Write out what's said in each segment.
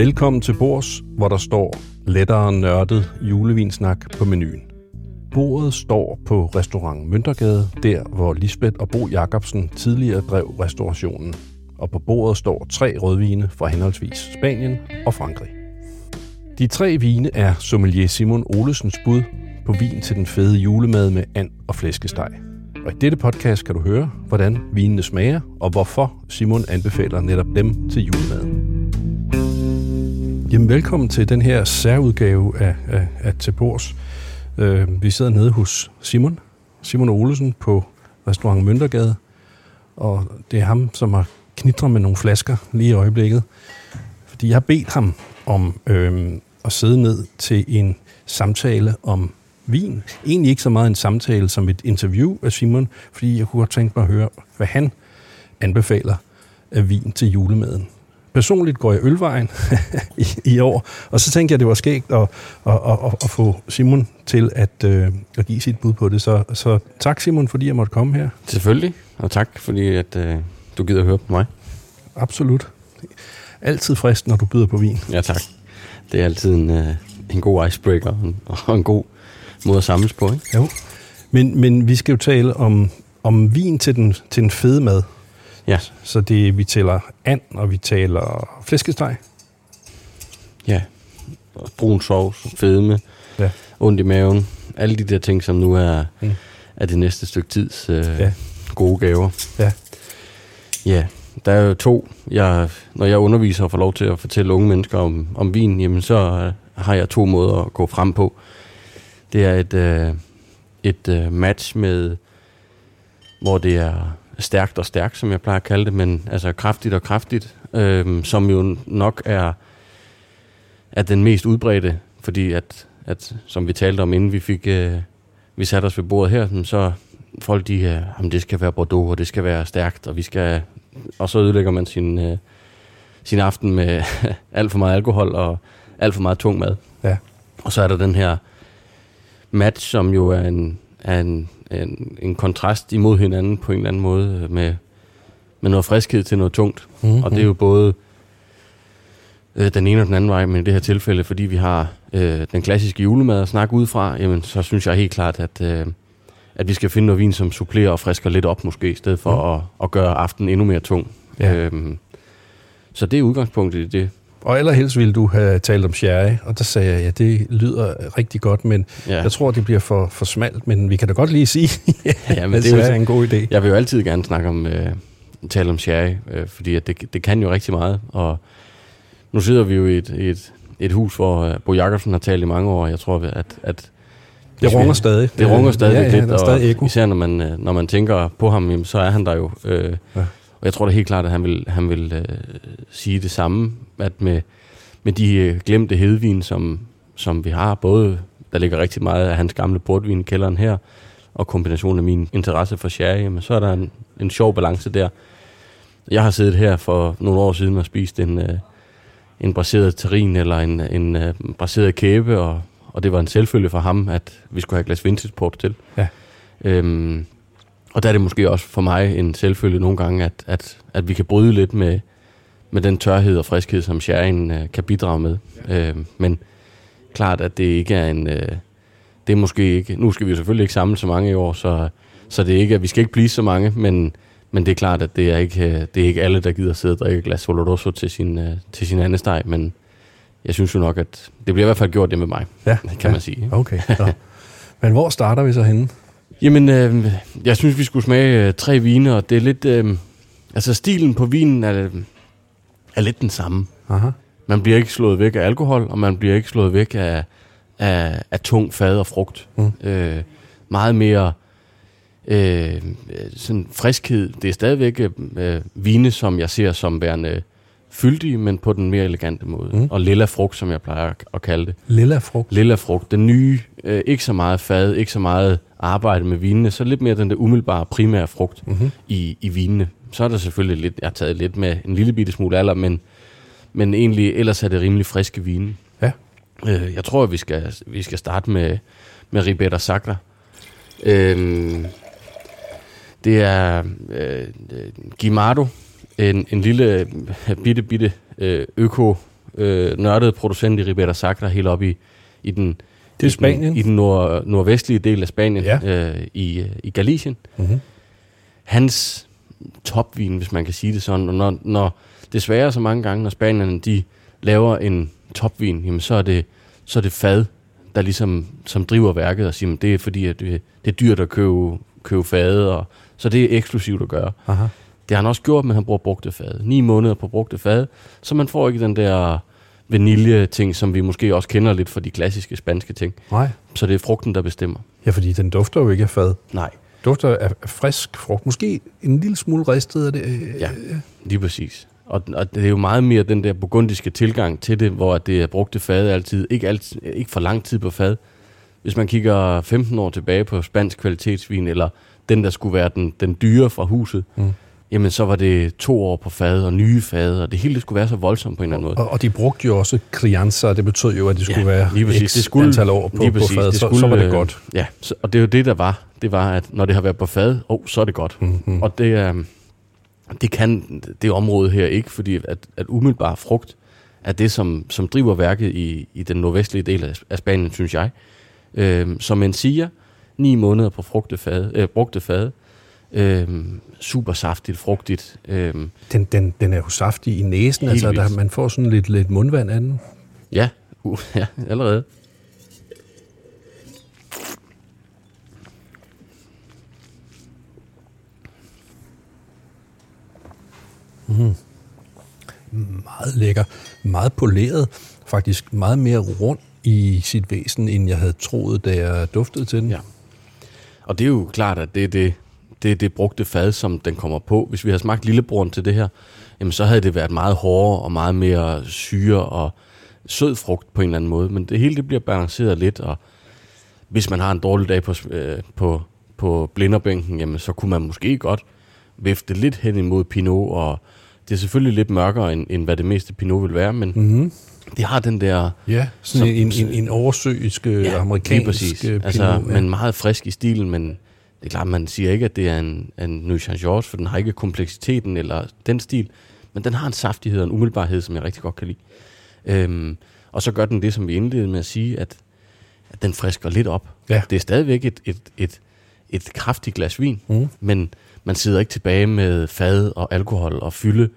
Velkommen til Bords, hvor der står lettere nørdet julevinsnak på menuen. Bordet står på restaurant Møntergade, der hvor Lisbeth og Bo Jacobsen tidligere drev restaurationen. Og på bordet står tre rødvine fra henholdsvis Spanien og Frankrig. De tre vine er sommelier Simon Olesens bud på vin til den fede julemad med and og flæskesteg. Og i dette podcast kan du høre, hvordan vinene smager, og hvorfor Simon anbefaler netop dem til julemaden. Jamen, velkommen til den her særudgave af, af, af Til Bords. Øh, vi sidder nede hos Simon, Simon Olesen på restaurant Møntergade, og det er ham, som har knitret med nogle flasker lige i øjeblikket. Fordi jeg har bedt ham om øh, at sidde ned til en samtale om vin. Egentlig ikke så meget en samtale som et interview af Simon, fordi jeg kunne godt tænke mig at høre, hvad han anbefaler af vin til julemaden. Personligt går jeg ølvejen i, i år, og så tænkte jeg, det var skægt at, at, at, at, at få Simon til at, øh, at give sit bud på det. Så, så tak Simon, fordi jeg måtte komme her. Selvfølgelig, og tak fordi at, øh, du gider at høre på mig. Absolut. Altid frist, når du byder på vin. Ja, tak. Det er altid en, øh, en god icebreaker og en god måde at samles på, ikke? Jo. Men, men vi skal jo tale om, om vin til den, til den fede mad. Ja. Så det, vi taler and, og vi taler flæskesteg. Ja. Brun sovs, fedme, Ja. ondt i maven. Alle de der ting, som nu er, mm. er det næste stykke tids øh, Ja. ja. gode gaver. Ja. Ja, der er jo to. Jeg, når jeg underviser og får lov til at fortælle unge mennesker om, om vin, jamen så øh, har jeg to måder at gå frem på. Det er et, øh, et øh, match med, hvor det er stærkt og stærkt, som jeg plejer at kalde det, men altså kraftigt og kraftigt, øh, som jo nok er, er den mest udbredte, fordi at, at som vi talte om, inden vi fik øh, vi satte os ved bordet her, så folk de, øh, jamen, det skal være Bordeaux, og det skal være stærkt, og vi skal, og så ødelægger man sin, øh, sin aften med alt for meget alkohol og alt for meget tung mad. Ja. Og så er der den her match, som jo er en, er en, en, en kontrast imod hinanden på en eller anden måde, øh, med, med noget friskhed til noget tungt. Mm-hmm. Og det er jo både øh, den ene og den anden vej, men i det her tilfælde, fordi vi har øh, den klassiske julemad at snakke ud fra, jamen, så synes jeg helt klart, at, øh, at vi skal finde noget vin, som supplerer og frisker lidt op måske, i stedet for mm. at, at gøre aftenen endnu mere tung. Ja. Øhm, så det er udgangspunktet i det. Og allerhelst ville du have talt om sherry, og der sagde jeg, ja, det lyder rigtig godt, men ja. Ja. jeg tror, det bliver for, for smalt, men vi kan da godt lige sige, Ja, men det er en god idé. Jeg vil jo altid gerne snakke om, øh, tale om sherry, øh, fordi at det, det kan jo rigtig meget. Og nu sidder vi jo i et, et, et hus, hvor øh, Bo Jacobsen har talt i mange år, og jeg tror, at, at Det runger stadig. det runger stadig ja, ja, lidt, der er stadig og ekko. især når man, øh, når man tænker på ham, jamen, så er han der jo. Øh, Ja. Og jeg tror da helt klart, at han vil, han vil øh, sige det samme, at med, med de øh, glemte hedvin, som, som vi har, både der ligger rigtig meget af hans gamle portvin i kælderen her, og kombinationen af min interesse for sherry, men så er der en, en sjov balance der. Jeg har siddet her for nogle år siden og spist en, øh, en braseret terrin eller en, en øh, braseret kæbe, og, og det var en selvfølge for ham, at vi skulle have et glas vintage port til. Ja. Øhm, og der er det måske også for mig en selvfølge nogle gange, at, at, at vi kan bryde lidt med, med den tørhed og friskhed, som sherryen øh, kan bidrage med. Øh, men klart, at det ikke er en... Øh, det er måske ikke... Nu skal vi selvfølgelig ikke samle så mange i år, så, så det er ikke, at vi skal ikke blive så mange, men, men det er klart, at det er ikke, øh, det er ikke alle, der gider sidde og drikke et glas Oloroso til sin, øh, til sin anden steg, men jeg synes jo nok, at det bliver i hvert fald gjort det med mig, Ja, kan ja. man sige. Okay. Så. Men hvor starter vi så henne? Jamen, øh, jeg synes, vi skulle smage øh, tre vine, og det er lidt... Øh, altså, stilen på vinen er, er lidt den samme. Aha. Man bliver ikke slået væk af alkohol, og man bliver ikke slået væk af, af, af tung fad og frugt. Mm. Øh, meget mere øh, sådan friskhed. Det er stadigvæk øh, vine, som jeg ser som værende fyldige, men på den mere elegante måde. Mm. Og lilla frugt, som jeg plejer at- kalde det. Lilla frugt. Lilla frugt, den nye, øh, ikke så meget fad, ikke så meget arbejde med vinene, så lidt mere den der umiddelbare primære frugt Mm-hmm. i, i vinene. Så er der selvfølgelig lidt, jeg har taget lidt med en lille bitte smule alder, men, men egentlig ellers er det rimelig friske vine. Ja. Øh, jeg tror, at vi skal, vi skal starte med, med Ribera Sacra. Øhm, det er øh, Gimado, en, en lille øh, bitte, bitte øh, øko øh, nørdede producent i Ribera Sacra, helt op i, i den, Det er i den, Spanien. i den nord, nordvestlige del af Spanien, Ja. øh, i, i Galicien. Mm-hmm. Hans topvin, hvis man kan sige det sådan, og når, når desværre så mange gange, når spanierne de laver en topvin, jamen så er det, så er det fad, der ligesom som driver værket og siger, det er fordi, at det, det er dyrt at købe, købe fade, og, så det er eksklusivt at gøre. Aha. Det har han også gjort, men han bruger brugte fad. Ni måneder på brugte fad, så man får ikke den der vanilje-ting, som vi måske også kender lidt fra de klassiske spanske ting. Nej. Så det er frugten, der bestemmer. Ja, fordi den dufter jo ikke af fad. Nej. Dufter af frisk frugt. Måske en lille smule ristet af det. øh, Ja, lige præcis. Og, og det er jo meget mere den der burgundiske tilgang til det, hvor det er brugte fad altid. Ikke, altid, ikke for lang tid på fad. Hvis man kigger 15 år tilbage på spansk kvalitetsvin, eller den, der skulle være den, den dyre fra huset, Mm. Jamen så var det to år på fad og nye fad, og det hele det skulle være så voldsomt på en eller anden måde. Og, og de brugte jo også crianza, det betød jo, at det skulle være lige præcis. Det skulle, antal år på, lige på præcis. fad, Det så, skulle, så var det øh, godt. Ja, så, og det er jo det, der var. Det var, at når det har været på fad, oh, så er det godt. Mm-hmm. Og det, øh, det kan det område her ikke, fordi at, at umiddelbar frugt er det, som, som driver værket i, i den nordvestlige del af, Spanien, synes jeg. Øh, som man siger, ni måneder på frugte fad, øh, brugte fad. Øh, super saftigt, frugtigt. Øh, Den, den, den er jo saftig i næsen, Helt altså der, man får sådan lidt, lidt mundvand af den. ja, uh, ja, allerede. Meget lækker, meget poleret, faktisk meget mere rund i sit væsen, end jeg havde troet, da jeg duftede til den. Ja. Og det er jo klart, at det er det, det, er det brugte fad, som den kommer på. Hvis vi havde smagt lillebroren til det her, jamen så havde det været meget hårdere og meget mere syre og sød frugt på en eller anden måde. Men det hele det bliver balanceret lidt, og hvis man har en dårlig dag på, øh, på, på blinderbænken, jamen så kunne man måske godt vifte lidt hen imod Pinot, og det er selvfølgelig lidt mørkere, end, end hvad det meste Pinot vil være, men Mm-hmm. det har den der Ja, sådan Som- en, en, en oversøisk ja, lige amerikansk præcis. øh, Altså, pinot, ja. men meget frisk i stilen, men det er klart, man siger ikke, at det er en, en New Jean George, for den har ikke kompleksiteten eller den stil, men den har en saftighed og en umiddelbarhed, som jeg rigtig godt kan lide. Øhm, og så gør den det, som vi indledte med at sige, at, at den frisker lidt op. Ja. Det er stadigvæk et, et, et, et kraftigt glas vin, Mm. men man sidder ikke tilbage med fad og alkohol og fylde.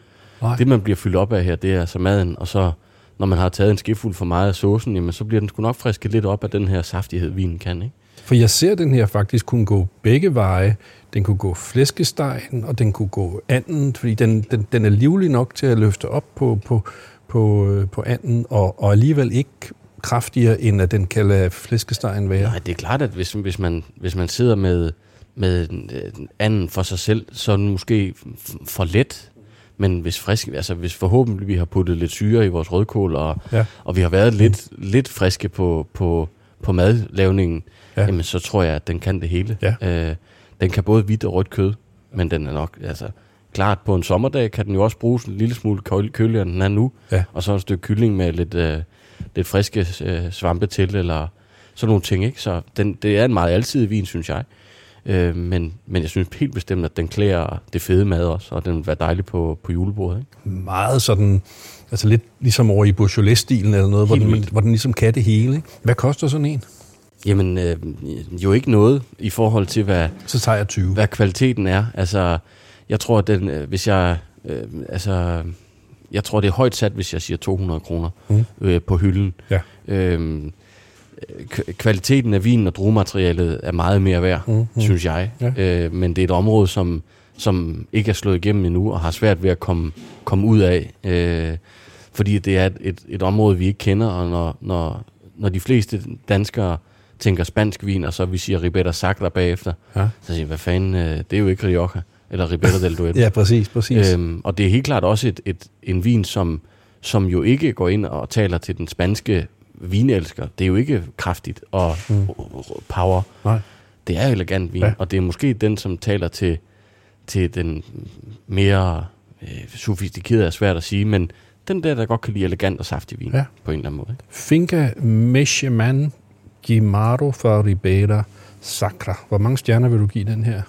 Nej. Det, man bliver fyldt op af her, det er så maden, og så når man har taget en skefuld for meget af såsen, jamen, så bliver den sgu nok frisket lidt op af den her saftighed, vinen kan. Ikke? For jeg ser den her faktisk kunne gå begge veje. Den kunne gå flæskestegen, og den kunne gå anden, fordi den, den, den er livlig nok til at løfte op på, på, på, øh, på anden, og, og alligevel ikke kraftigere, end at den kan lade flæskestegen være. Nej, det er klart, at hvis, hvis, man, hvis man sidder med, med øh, anden for sig selv, så er den måske for let. Men hvis, frisk, altså hvis forhåbentlig vi har puttet lidt syre i vores rødkål, og, Ja. og vi har været lidt, lidt friske på, på, på madlavningen. Ja. jamen så tror jeg, at den kan det hele. Ja. Øh, den kan både hvidt og rødt kød, men den er nok, altså klart på en sommerdag kan den jo også bruges en lille smule køl- køligere, end den er nu. Ja. Og så et stykke kylling med lidt, øh, lidt friske øh, svampe til, eller sådan nogle ting. Ikke? Så den, det er en meget alsidig vin, synes jeg. Øh, men, men jeg synes helt bestemt, at den klæder det fede mad også, og den vil være dejlig på, på julebordet. Ikke? Meget sådan, altså lidt ligesom over i Beaujolais-stilen eller noget, hvor den, vildt. hvor den ligesom kan det hele. Ikke? Hvad koster sådan en? Jamen, øh, jo ikke noget i forhold til, hvad, Så tager jeg 20. hvad kvaliteten er. Altså, jeg tror, at den, øh, hvis jeg, øh, altså, jeg tror, det er højt sat, hvis jeg siger 200 kroner Mm. øh, på hylden. Ja. Øhm, kvaliteten af vinen og druematerialet er meget mere værd, Mm, mm, synes jeg. Ja. Øh, men det er et område, som, som ikke er slået igennem endnu, og har svært ved at komme, komme ud af. Øh, fordi det er et, et, et område, vi ikke kender, og når, når, når de fleste danskere tænker spansk vin, og så vi siger Ribera Sacra bagefter, Ja. så siger jeg, hvad fanden, øh, det er jo ikke Rioja, eller Ribera del Duero. Ja, præcis, præcis. Øhm, og det er helt klart også et, et, en vin, som, som jo ikke går ind og taler til den spanske vinelsker. Det er jo ikke kraftigt og Mm. power. Nej. Det er elegant vin, Ja. og det er måske den, som taler til, til den mere øh, sofistikerede, er svært at sige, men den der, der godt kan lide elegant og saftig vin, ja. på en eller anden måde. Ikke? Finca Mecheman Gimaro fra Ribera Sacra. Hvor mange stjerner vil du give den her?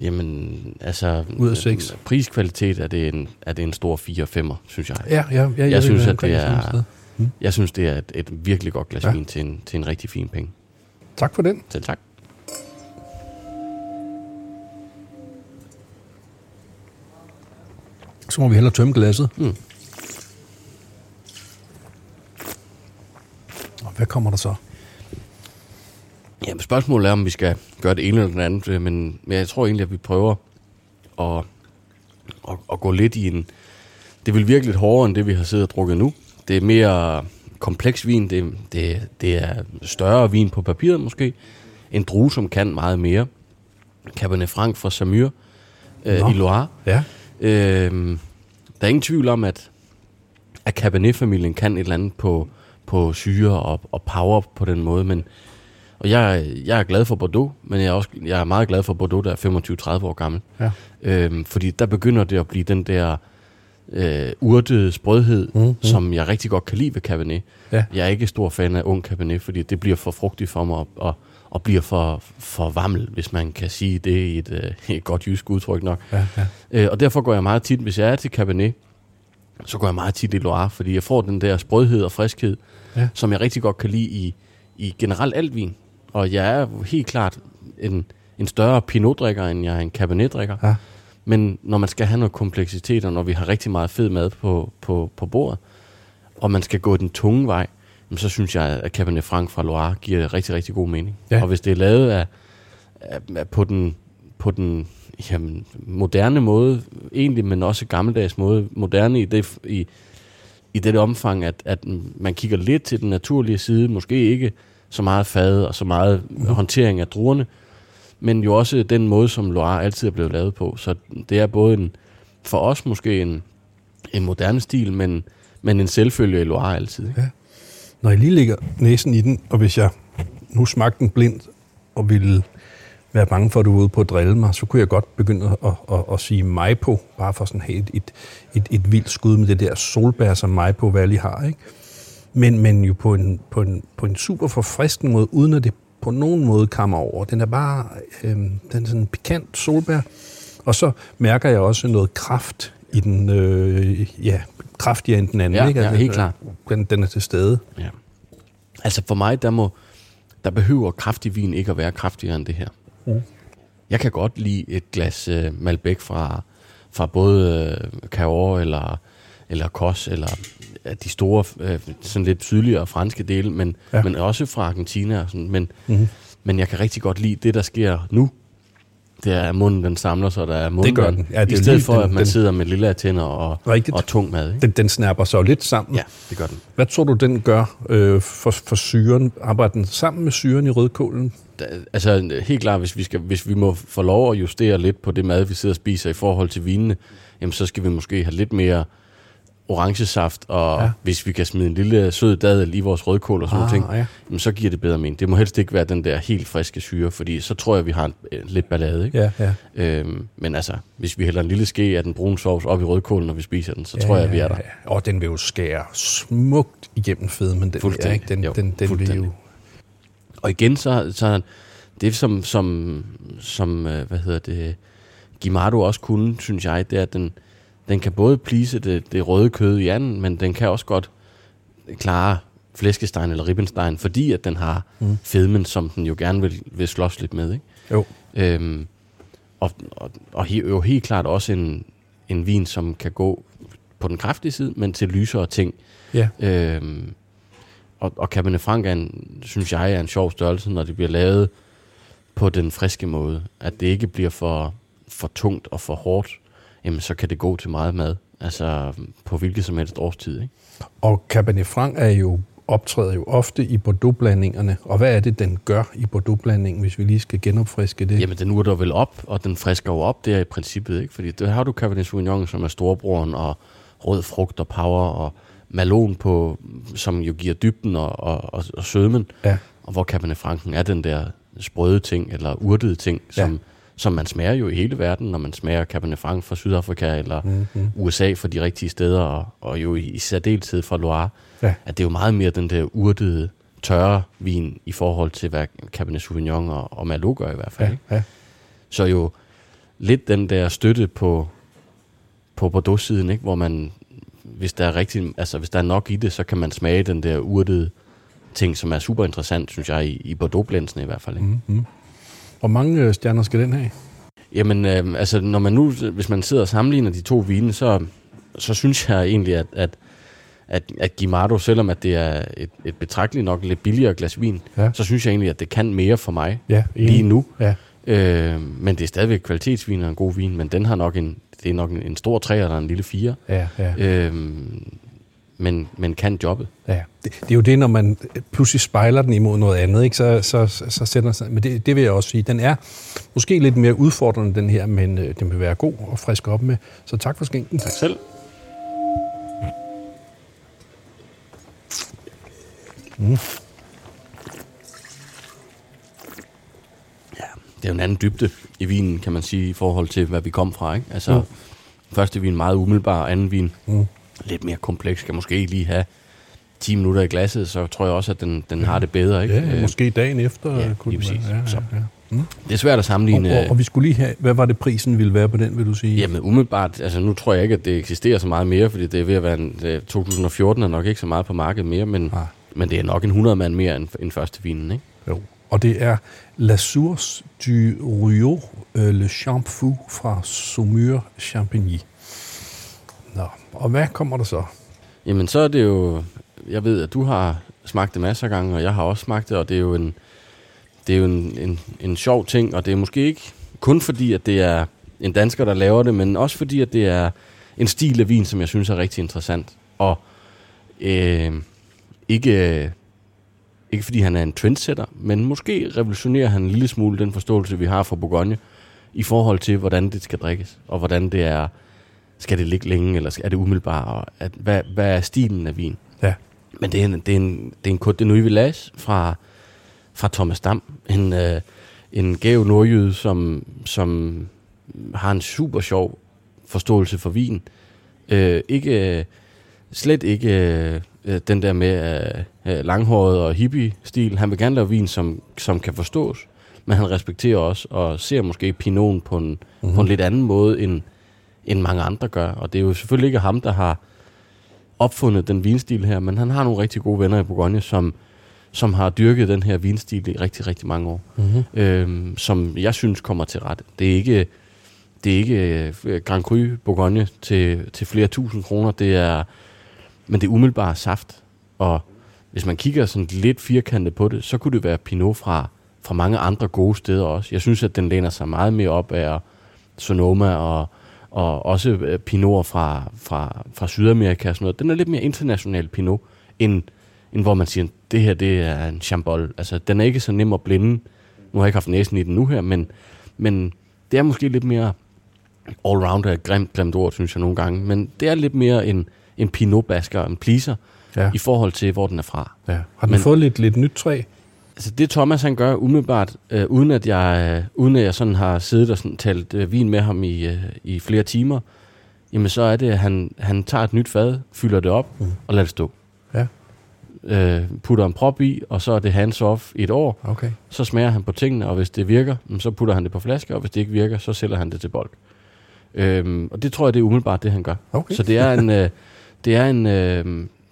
Jamen, altså... Ud af seks. Priskvalitet er det en, er det en stor 4-5'er, synes jeg. Ja, ja, ja jeg, Jeg synes, at det er- sted. Jeg synes, det er et, et virkelig godt glas ja. vin til en, til en rigtig fin penge. Tak for den. Selv tak. Så må vi hellere tømme glasset. Mm. Og hvad kommer der så? Jamen, spørgsmålet er, om vi skal gøre det ene eller det andet, øh, men, men jeg tror egentlig, at vi prøver at, at, at gå lidt i en... Det vil virke lidt hårdere, end det, vi har siddet og drukket nu. Det er mere kompleks vin. Det, det, det er større vin på papiret måske. En drue, som kan meget mere. Cabernet Franc fra Samur øh, Nå. i Loire. Ja, Øh, der er ingen tvivl om, at, at Cabernet-familien kan et eller andet på, på syre og, og power på den måde, men og jeg, jeg er glad for Bordeaux, men jeg er, også, jeg er meget glad for Bordeaux, der er 25-30 år gammel. ja. Øhm, fordi der begynder det at blive den der øh, urtede sprødhed, Mm, mm, mm. mm. som jeg rigtig godt kan lide ved Cabernet. Ja. Jeg er ikke stor fan af ung Cabernet, fordi det bliver for frugtigt for mig, og, og, og bliver for, for vammel, hvis man kan sige det i et, øh, et godt jysk udtryk nok. ja, ja. Øh, og derfor går jeg meget tit, hvis jeg er til Cabernet, så går jeg meget tit i Loire, fordi jeg får den der sprødhed og friskhed, ja. som jeg rigtig godt kan lide i, i generelt alt vin. Og jeg er helt klart en, en større pinot-drikker, end jeg er en Cabernet-drikker. Ja. Men når man skal have noget kompleksitet, og når vi har rigtig meget fed mad på, på, på bordet, og man skal gå den tunge vej, så synes jeg, at Cabernet Franc fra Loire giver rigtig, rigtig god mening. Ja. Og hvis det er lavet af, af, af på den, på den jamen, moderne måde, egentlig, men også gammeldags måde, moderne i det, i, i det omfang, at, at man kigger lidt til den naturlige side, måske ikke så meget fad og så meget mm. håndtering af druerne, men jo også den måde, som Loire altid er blevet lavet på. Så det er både en, for os måske en, en moderne stil, men, men en selvfølge i Loire altid. Ikke? Når jeg lige lægger næsen i den, og hvis jeg nu smagte den blindt, og ville være bange for, at du var ude på at drille mig, så kunne jeg godt begynde at, at, at, at sige Maipo, bare for sådan at have et, et, et, et vildt skud med det der solbær, som Maipo Valley har. Ikke? Men, men jo på en, på, en, på en super forfriskende måde, uden at det på nogen måde kammer over. Den er bare øhm, den er sådan en pikant solbær. Og så mærker jeg også noget kraft i den, øh, ja, kraftigere end den anden. Ja, ikke? ja, helt klart. Den, den er til stede. Ja. Altså for mig, der må der behøver kraftig vin ikke at være kraftigere end det her. Mm. Jeg kan godt lide et glas øh, Malbec fra, fra både øh, Cahors eller, eller Kos, eller øh, de store, øh, sådan lidt sydligere franske dele, men, Ja. men også fra Argentina. Og sådan. Men, Mhm. men jeg kan rigtig godt lide det, der sker nu. Det er, at munden den samler sig, der er mundvand. gør den. Ja, det I stedet lige for, den- at man den- sidder med lille tænder og, Rigtigt. og tung mad. Ikke? Den, den snapper så lidt sammen. Ja, det gør den. Hvad tror du, den gør øh, for, for syren? Arbejder den sammen med syren i rødkålen? Da- altså helt klart, hvis vi, skal, hvis vi må få lov at justere lidt på det mad, vi sidder og spiser i forhold til vinene, jamen så skal vi måske have lidt mere orangesaft, og Ja. ja. hvis vi kan smide en lille sød dadel i vores rødkål og sådan ah, ting, ja. jamen, så giver det bedre mening. Det må helst ikke være den der helt friske syre, fordi så tror jeg, vi har en, øh, lidt ballade. Ikke? Ja, ja. Øhm, men altså, hvis vi hælder en lille ske af den brune sovs op i rødkålen, når vi spiser den, så tror jeg, at vi er der. Ja, ja. Og den vil jo skære smukt igennem fedmen. Den, Fuldstændig. Ja, ikke? Den, Jo, den, den vil jo... Og igen, så, så det som, som, som øh, hvad hedder det, Gimardo også kunne, synes jeg, det er, at den, den kan både plise det, det røde kød i anden, men den kan også godt klare flæskestegen eller ribbenstein, fordi at den har mm. fedmen, som den jo gerne vil, vil slås lidt med. Ikke? Jo. Øhm, og, og, og he- jo helt klart også en, en vin, som kan gå på den kraftige side, men til lysere ting. Ja. Øhm, og, og Cabernet Franc er en, synes jeg er en sjov størrelse, når det bliver lavet på den friske måde. At det ikke bliver for, for tungt og for hårdt, jamen så kan det gå til meget mad. Altså på hvilket som helst årstid. Ikke? Og Cabernet Franc er jo optræder jo ofte i Bordeaux-blandingerne. Og hvad er det, den gør i Bordeaux-blandingen, hvis vi lige skal genopfriske det? Jamen den urter vel op, og den frisker jo op, det er i princippet. ikke, Fordi der har du Cabernet Sauvignon, som er storebroren, og rød frugt og power, og malon på, som jo giver dybden og, og, og, og sødmen. Ja. Og hvor Cabernet Franken er den der sprøde ting, eller urtede ting, som, Ja. Som man smager jo i hele verden, når man smager Cabernet Franc fra Sydafrika, eller Mm-hmm. USA fra de rigtige steder, og, og jo i, i særdeleshed fra Loire, Ja. at det er jo meget mere den der urtede, tørre vin, i forhold til hvad Cabernet Sauvignon og, og Merlot gør i hvert fald. Ja, ja. Så jo, lidt den der støtte på, på Bordeaux-siden, ikke? hvor man, hvis der er rigtig, altså hvis der er nok i det, så kan man smage den der urtede ting, som er super interessant, synes jeg, i, i Bordeaux-blændsen i hvert fald. Ikke? Mm-hmm. Hvor mange øh, stjerner skal den have? Jamen, øh, altså, når man nu, hvis man sidder og sammenligner de to vine, så, så synes jeg egentlig, at, at, at, at Gimardo, selvom at det er et, et betragteligt nok lidt billigere glas vin, Ja. så synes jeg egentlig, at det kan mere for mig Ja, lige nu. Ja. Øh, men det er stadigvæk kvalitetsvin og en god vin, men den har nok en, det er nok en, en stor træer, der er en lille fire. Ja, ja. Øh, men, men kan jobbet. Ja, det, det er jo det, når man pludselig spejler den imod noget andet, ikke? Så, så, så, så sætter sig. Men det, det vil jeg også sige. Den er måske lidt mere udfordrende, den her, men øh, den vil være god og frisk op med. Så tak for skænken. Tak. Selv. Ja, det er jo en anden dybde i vinen, kan man sige, i forhold til, hvad vi kom fra. Ikke? Altså, Mm. mm. første vin meget umiddelbar, anden vin Mm. Lidt mere kompleks, skal måske lige have 10 minutter i glasset, så tror jeg også, at den, den har det bedre. Ikke? Ja, Øh, måske dagen efter. ja, kunne lige præcis. Ja, ja, Så. ja. Mm. Det er svært at sammenligne. Og, og, og, vi skulle lige have, hvad var det prisen ville være på den, vil du sige? Jamen umiddelbart, altså nu tror jeg ikke, at det eksisterer så meget mere, fordi det er ved at være, en, øh, 2014 er nok ikke så meget på markedet mere, men, Nej. men det er nok en 100 mand mere end, end første vinen, ikke? Jo. Og det er La Source du Rio, øh, Le Champfou fra Saumur Champigny. Nå, og hvad kommer der så? Jamen så er det jo, jeg ved, at du har smagt det masser af gange, og jeg har også smagt det, og det er jo en, det er jo en, en, en sjov ting, og det er måske ikke kun fordi, at det er en dansker, der laver det, men også fordi, at det er en stil af vin, som jeg synes er rigtig interessant. Og øh, ikke, øh, ikke fordi han er en trendsetter, men måske revolutionerer han en lille smule den forståelse, vi har fra Bourgogne, i forhold til, hvordan det skal drikkes, og hvordan det er, skal det ligge længe, eller er det umiddelbart, og at, hvad, hvad er stilen af vin? Ja. Men det er en, det er en, det er en Côte de Nuit Village fra, fra Thomas Dam. En, øh, en gæv nordjyde, som, som har en super sjov forståelse for vin. Øh, ikke, slet ikke øh, den der med øh, øh, langhåret og hippie-stil. Han vil gerne lave vin, som, som kan forstås, men han respekterer også og ser måske Pinot på en, mm-hmm. på en lidt anden måde, end, end mange andre gør. Og det er jo selvfølgelig ikke ham, der har opfundet den vinstil her, men han har nogle rigtig gode venner i Bourgogne, som, som har dyrket den her vinstil i rigtig, rigtig mange år, Mm-hmm. øhm, som jeg synes kommer til ret. Det er ikke, det er ikke øh, Grand Cru Bourgogne til, til flere tusind kroner, det er, men det er umiddelbart saft. Og hvis man kigger sådan lidt firkantet på det, så kunne det være Pinot fra, fra mange andre gode steder også. Jeg synes, at den læner sig meget mere op af Sonoma og, og også øh, Pinot fra, fra, fra Sydamerika og sådan noget. Den er lidt mere international Pinot, end, end hvor man siger, det her det er en chambol. Altså, den er ikke så nem at blinde. Nu har jeg ikke haft næsen i den nu her, men, men det er måske lidt mere all-round er et grimt, grimt ord, synes jeg nogle gange. Men det er lidt mere en, en Pinot-basker, en pleaser, Ja. i forhold til, hvor den er fra. ja. Har den Men- fået lidt, lidt nyt træ? Altså det Thomas han gør umiddelbart, øh, uden at jeg øh, uden at jeg sådan har siddet og sådan talt øh, vin med ham i, øh, i flere timer, jamen så er det, at han, han tager et nyt fad, fylder det op Mm. og lader det stå. Ja. Øh, putter en prop i, og så er det hands off i et år. Okay. Så smager han på tingene, og hvis det virker, så putter han det på flaske, og hvis det ikke virker, så sælger han det til bolk. Øhm, og det tror jeg, det er umiddelbart det, han gør. okay. Så det er en, øh, det er en, øh,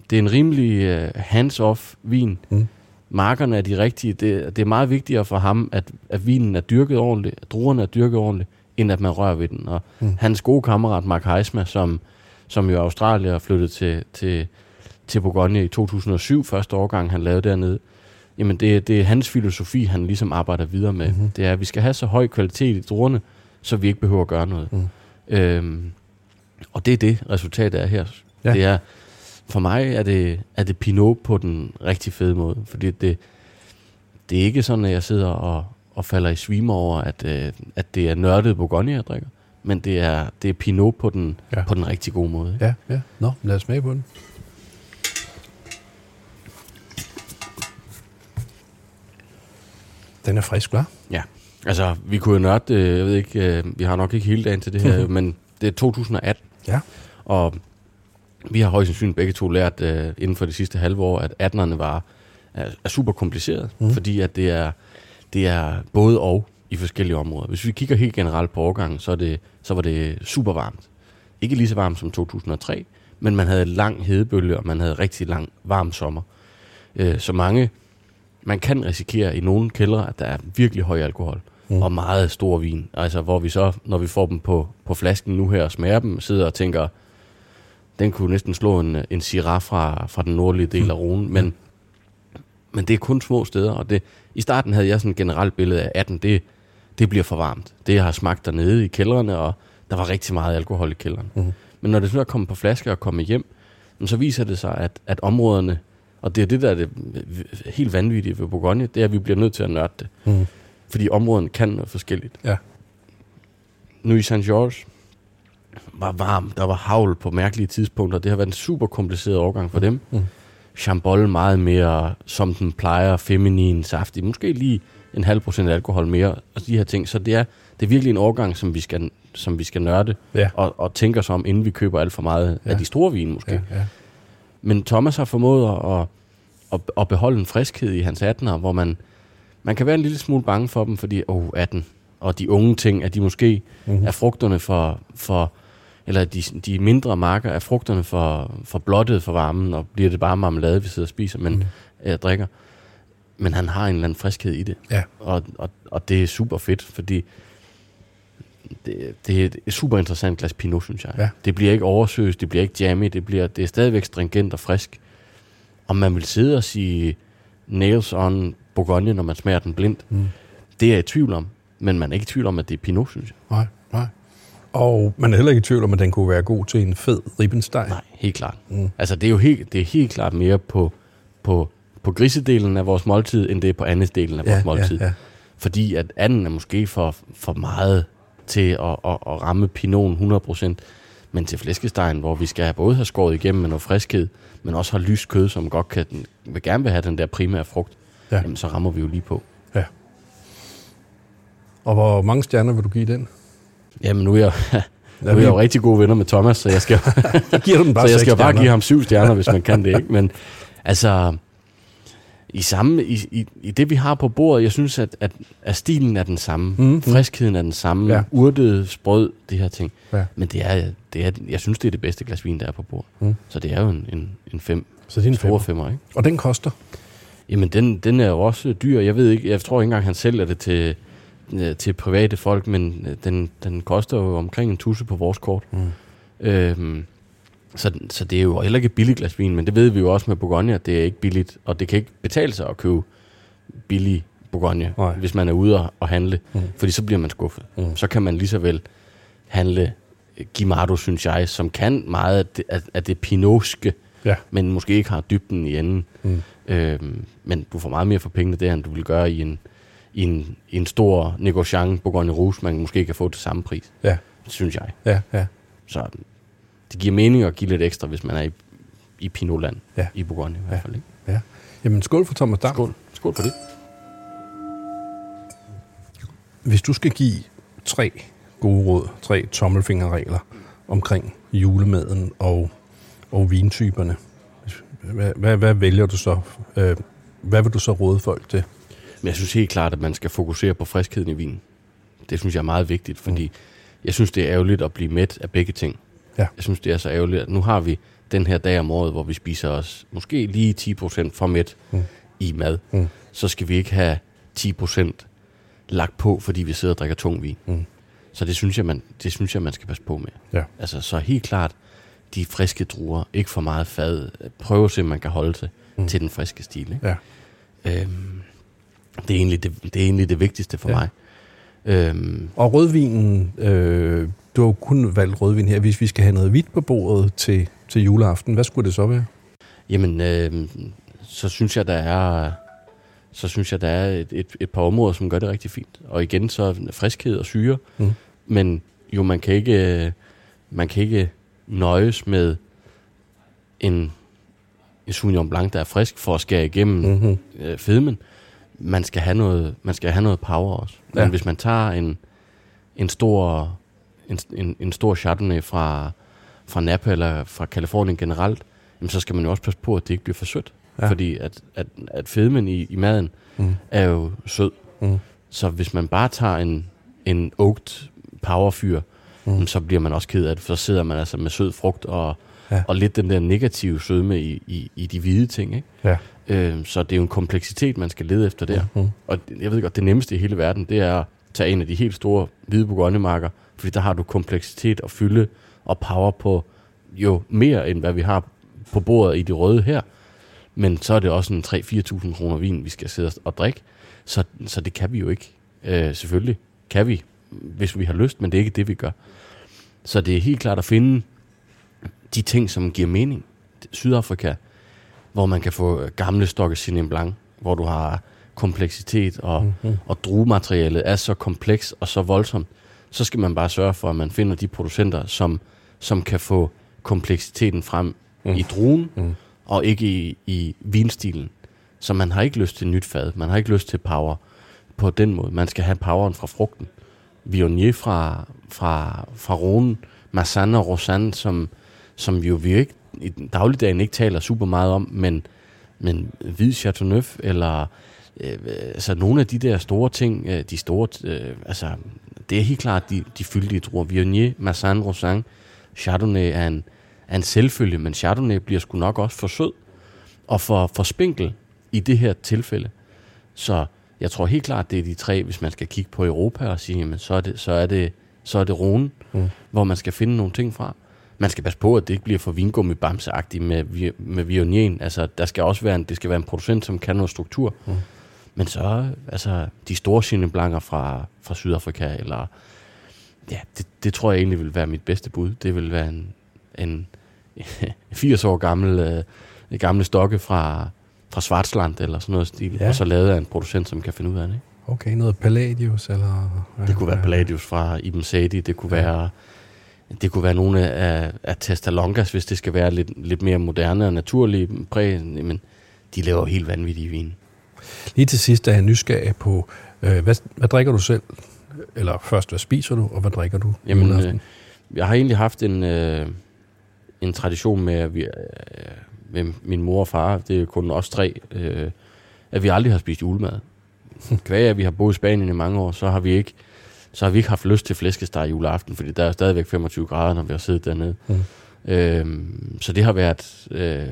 det er en rimelig øh, hands-off vin. Mm. Markerne er de rigtige. Det, det er meget vigtigere for ham, at, at vinen er dyrket ordentligt, at druerne er dyrket ordentligt, end at man rører ved den. Og Mm. mm. hans gode kammerat Mark Heisma, som, som jo er Australier og flyttede til, til, til Bourgogne i 2007, første årgang han lavede dernede, jamen det, det er hans filosofi, han ligesom arbejder videre med. Mm-hmm. Det er, at vi skal have så høj kvalitet i druerne, så vi ikke behøver at gøre noget. Mm. Øhm, og det er det, resultatet er her. Ja. Det er, for mig er det, er det Pinot på den rigtig fede måde. Fordi det, det er ikke sådan, at jeg sidder og, og falder i svime over, at, øh, at det er nørdet Bourgogne, jeg drikker. Men det er, det er Pinot på den, Ja. ja. på den rigtig gode måde. Ja, ja. Nå, lad os smage på den. Den er frisk, hva'? Altså, vi kunne jo nørde det, jeg ved ikke, øh, vi har nok ikke hele dagen til det her, men det er 2018. Ja. Og vi har højst sandsynligt begge to lært øh, inden for de sidste halve år, at 18'erne var, er, er super kompliceret, mm. fordi at det er, det er både og. i forskellige områder. Hvis vi kigger helt generelt på årgangen, så, er det, så var det super varmt. Ikke lige så varmt som 2003, men man havde lang hedebølge, og man havde rigtig lang varm sommer. Øh, så mange, man kan risikere i nogle kældre, at der er virkelig høj alkohol mm. og meget stor vin. Altså hvor vi så, når vi får dem på, på flasken nu her og smager dem, sidder og tænker, den kunne næsten slå en, en syrah fra, fra den nordlige del af Rhone, men, men det er kun små steder, og det, i starten havde jeg sådan et generelt billede af, at den, det, det bliver for varmt. Det jeg har smagt dernede i kældrene, og der var rigtig meget alkohol i kælderen. Mm. Men når det så er kommet på flasker og kommet hjem, så viser det sig, at, at områderne, og det er det, der er det helt vanvittige ved Bourgogne, det er, at vi bliver nødt til at nørde det. Mm. Fordi områderne kan noget forskelligt. Ja. Nu i St. George var varm, der var havl på mærkelige tidspunkter. Det har været en super kompliceret overgang for dem. Mm. Chambol meget mere, som den plejer, feminin, saftig. Måske lige en halv procent alkohol mere, og de her ting. Så det er, det er virkelig en overgang, som vi skal, som vi skal nørde, Ja. og, og tænke os om, inden vi køber alt for meget Ja. af de store vine måske. Ja, ja. Men Thomas har formået at, at, at beholde en friskhed i hans 18'er, hvor man, man kan være en lille smule bange for dem, fordi, åh, oh, 18, og de unge ting, at de måske Mhm. mm-hmm. er frugterne for, for eller de, de mindre marker er frugterne for, for blottet for varmen, og bliver det bare marmelade, vi sidder og spiser, men mm. øh, drikker. Men han har en eller anden friskhed i det. Ja. Og, og, og det er super fedt, fordi det, det er et super interessant glas Pinot, synes jeg. Ja. Det bliver ikke oversøst, det bliver ikke jammy, det, bliver, det er stadigvæk stringent og frisk. Om man vil sidde og sige nails on Bourgogne, når man smager den blindt, Mm. det er jeg i tvivl om. Men man er ikke i tvivl om, at det er Pinot, synes jeg. Nej. Og man er heller ikke i tvivl om, at den kunne være god til en fed ribbensteg. Nej, helt klart. Mm. Altså, det er jo helt, det er helt klart mere på, på, på grisedelen af vores måltid, end det er på andesdelen af vores ja, måltid. ja, ja. Fordi at anden er måske for, for meget til at, at, at ramme pinoten 100%. Men til flæskestegen, hvor vi skal både have skåret igennem med noget friskhed, men også har lyst kød, som godt kan, vil gerne vil have den der primære frugt, ja. jamen så rammer vi jo lige på. ja. Og hvor mange stjerner vil du give den? Jamen nu er jeg, nu er jeg jo rigtig gode venner med Thomas, så jeg skal, Jeg giver den bare så jeg skal bare give ham syv stjerner, hvis man kan det, ikke? Men altså, i, samme, i, i, i det vi har på bordet, jeg synes, at, at, at stilen er den samme. Mm-hmm. Friskheden er den samme. Ja. Urtet, sprød, det her ting. Ja. Men det er, det er, jeg synes, det er det bedste glas vin, der er på bordet. Mm. Mm. Så det er jo en, en, en fem, Så det er en femmer. femmer, ikke? Og den koster? Jamen, den, den er jo også dyr. Jeg ved ikke, jeg tror ikke engang, han sælger det til, øh, til private folk, men øh, den, den koster jo omkring en tusse på vores kort. Mm. Øhm, så, så det er jo heller ikke billigt glas vin, men det ved vi jo også med Bourgogne, at det er ikke billigt, og det kan ikke betale sig at købe billig Bourgogne, Nej. hvis man er ude og, og handle, Mm. fordi så bliver man skuffet. Mm. Mm. Så kan man lige så vel handle Gimardo, synes jeg, som kan meget af det, af, af det pinotske, Ja. men måske ikke har dybden i enden. Mm. Øhm, men du får meget mere for pengene der, end du vil gøre i en, i en, i en stor negociant Bourgogne Rouge, man måske kan få til samme pris, Ja, synes jeg. ja, ja. Så det giver mening at give lidt ekstra, hvis man er i, i Pinotland. Ja. I Bourgogne i hvert fald. Ikke? ja. Jamen, skål for Thomas Dam. Skål. Skål for det. Hvis du skal give tre gode råd, tre tommelfingerregler omkring julemaden og, og vintyperne, hvad, hvad, hvad vælger du så? Øh, hvad vil du så råde folk til? Men jeg synes helt klart, at man skal fokusere på friskheden i vinen. Det synes jeg er meget vigtigt, fordi mm. jeg synes, det er ærgerligt at blive mæt af begge ting. Ja. Jeg synes, det er så ærgerligt, at nu har vi den her dag om året, hvor vi spiser os måske lige 10% for mæt Mm. mm. i mad. Mm. Så skal vi ikke have 10% lagt på, fordi vi sidder og drikker tung vin. Mm. Så det synes, jeg, man, det synes jeg, man skal passe på med. Ja. Altså, så helt klart, de friske druer, ikke for meget fad. Prøv at se, om man kan holde sig Mm. mm. til den friske stil. Ikke? Ja. Øhm, det, er egentlig det, det er egentlig det vigtigste for Ja. mig. Øhm, Og rødvinen, øh, du har jo kun valgt rødvin her. Hvis vi skal have noget hvidt på bordet til, til juleaften, hvad skulle det så være? jamen, øhm, så synes jeg, der er, så synes jeg, der er et, et, et par områder, som gør det rigtig fint. Og igen, så friskhed og syre. Mm. Men jo, man kan ikke, øh, man kan ikke nøjes med en, en Sauvignon Blanc, der er frisk for at skære igennem Mm-hmm. øh, fedmen. Man skal have noget, man skal have noget power også. Men Ja. hvis man tager en, en stor en, en, en stor Chardonnay fra, fra Napa eller fra Kalifornien generelt, jamen, så skal man jo også passe på, at det ikke bliver for sødt. Ja. Fordi at, at, at fedmen i, i maden Mm. er jo sød. Mm. Så hvis man bare tager en, en oaked powerfyr, mm. så bliver man også ked af det, for så sidder man altså med sød frugt og, ja. og lidt den der negative sødme i, i, i de hvide ting. Ikke? Ja. Øh, så det er jo en kompleksitet, man skal lede efter der. Mm-hmm. Og jeg ved godt, det nemmeste i hele verden, det er at tage en af de helt store hvide bourgognemarker, fordi der har du kompleksitet og fylde og power på jo mere, end hvad vi har på bordet i det røde her. Men så er det også en 3-4.000 kroner vin, vi skal sidde og drikke. Så, så det kan vi jo ikke. Øh, selvfølgelig kan vi, hvis vi har lyst, men det er ikke det, vi gør. Så det er helt klart at finde de ting, som giver mening. Sydafrika, hvor man kan få gamle stokke Chenin Blanc, hvor du har kompleksitet, og, mm-hmm. og druematerialet er så kompleks og så voldsomt, så skal man bare sørge for, at man finder de producenter, som, som kan få kompleksiteten frem mm. i druen, mm. og ikke i, i vinstilen. Så man har ikke lyst til nyt fad, man har ikke lyst til power på den måde. Man skal have poweren fra frugten. Viognier fra, fra, fra Rhone, Marsanne og Rosanne, som, som jo vi ikke i dagligdagen ikke taler super meget om, men, men hvid Chateauneuf, eller øh, altså nogle af de der store ting, øh, de store, øh, altså det er helt klart de, de fyldige druer. Viognier, Marsanne, Rosanne, Chardonnay er en, er en selvfølge, men Chardonnay bliver sgu nok også for sød og for, for spinkel i det her tilfælde. Så jeg tror helt klart, det er de tre, hvis man skal kigge på Europa og sige, jamen, så er det, så er det, så er det Rune, mm. hvor man skal finde nogle ting fra. Man skal passe på, at det ikke bliver for vingummi bamseagtigt med, med vionien. Altså, der skal også være en, det skal være en producent, som kan noget struktur. Mm. Men så, altså, de store Chenin fra, fra Sydafrika, eller, ja, det, det tror jeg egentlig vil være mit bedste bud. Det vil være en, en 80 år gammel, øh, gamle stokke fra, fra Svartsland eller sådan noget stil, ja. og så lavet af en producent, som kan finde ud af det. Ikke? Okay, noget Palladius eller... Det kunne være Palladius fra Ibn Sadi, det kunne ja. være... Det kunne være nogle af, af Testalongas, hvis det skal være lidt, lidt mere moderne og naturlige præg, men de laver helt vanvittige vin. Lige til sidst er jeg nysgerrig på, øh, hvad, hvad drikker du selv? Eller først, hvad spiser du, og hvad drikker du? Jamen, øh, jeg har egentlig haft en, øh, en tradition med, at vi, øh, med min mor og far, det er kun os tre, øh, at vi aldrig har spist julemad. Kvæg at vi har boet i Spanien i mange år, så har vi ikke, så har vi ikke haft lyst til flæskesteg juleaften, fordi der er stadigvæk 25 grader, når vi har siddet dernede. Mm. Øhm, så det har været øh,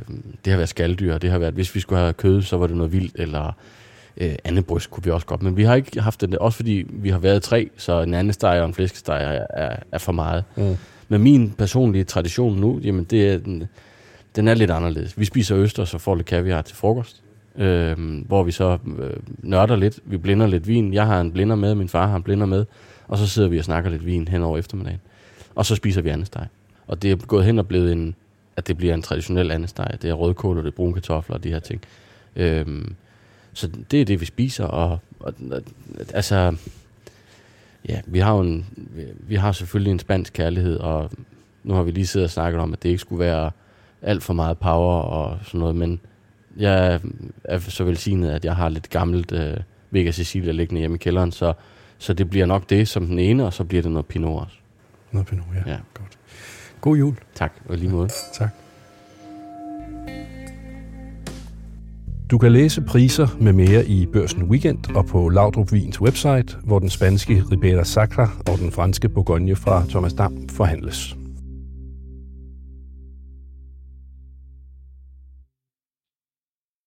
det har været skalddyr, det har været, hvis vi skulle have kød, så var det noget vildt, eller øh, andet bryst kunne vi også godt, men vi har ikke haft det, også fordi vi har været tre, så en anden steg og en flæskesteg er, er, er for meget. Mm. Men min personlige tradition nu, jamen det er, den, den er lidt anderledes. Vi spiser øster, så får lidt kaviar til frokost, øh, hvor vi så øh, nørder lidt, vi blinder lidt vin. Jeg har en blinder med, min far har en blinder med, og så sidder vi og snakker lidt vin hen over eftermiddagen. Og så spiser vi andesteg. Og det er gået hen og blevet en, at det bliver en traditionel andesteg. Det er rødkål og det er brune kartofler og de her ting. Øhm, så det er det, vi spiser. Og, og altså, ja, vi har jo en, vi har selvfølgelig en spansk kærlighed, og nu har vi lige siddet og snakket om, at det ikke skulle være alt for meget power og sådan noget, men jeg er så velsignet, at jeg har lidt gammelt øh, Vega Cecilia liggende hjemme i kælderen, så, så det bliver nok det som den ene, og så bliver det noget Pinot også. Noget Pinot, ja. ja. Godt. God jul. Tak, og lige måde. Ja, tak. Du kan læse priser med mere i Børsen Weekend og på Laudrup Vins website, hvor den spanske Ribera Sacra og den franske Bourgogne fra Thomas Dam forhandles.